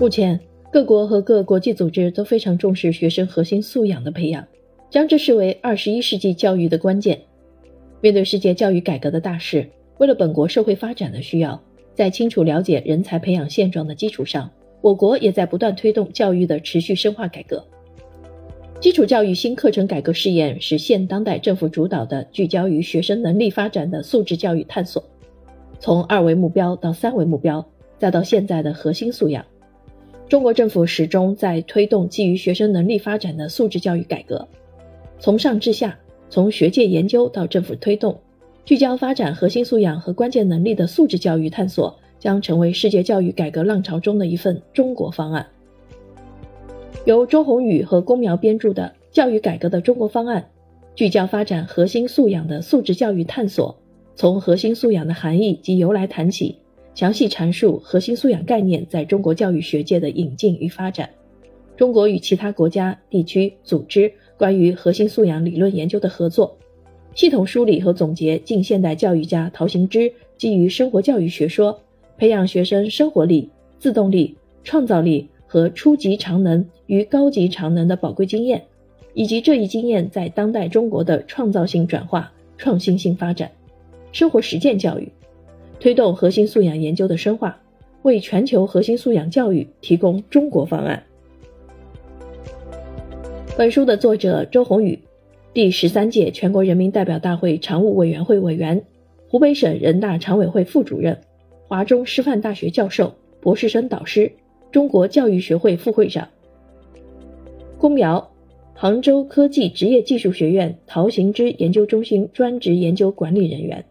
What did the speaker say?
目前，各国和各国际组织都非常重视学生核心素养的培养，将之视为二十一世纪教育的关键。面对世界教育改革的大势，为了本国社会发展的需要，在清楚了解人才培养现状的基础上，我国也在不断推动教育的持续深化改革。基础教育新课程改革试验是现当代政府主导的聚焦于学生能力发展的素质教育探索，从二维目标到三维目标，再到现在的核心素养，中国政府始终在推动基于学生能力发展的素质教育改革，从上至下，从学界研究到政府推动，聚焦发展核心素养和关键能力的素质教育探索，将成为世界教育改革浪潮中的一份中国方案。由周宏宇和龚苗编著的《教育改革的中国方案》，聚焦发展核心素养的素质教育探索，从核心素养的含义及由来谈起，详细阐述核心素养概念在中国教育学界的引进与发展，中国与其他国家、地区、组织关于核心素养理论研究的合作，系统梳理和总结近现代教育家陶行知基于生活教育学说，培养学生生活力、自动力、创造力。和初级常能与高级常能的宝贵经验，以及这一经验在当代中国的创造性转化、创新性发展，生活实践教育，推动核心素养研究的深化，为全球核心素养教育提供中国方案。本书的作者周宏宇，第十三届全国人民代表大会常务委员会委员，湖北省人大常委会副主任，华中师范大学教授、博士生导师。中国教育学会副会长，龚苗，杭州科技职业技术学院陶行知研究中心专职研究管理人员。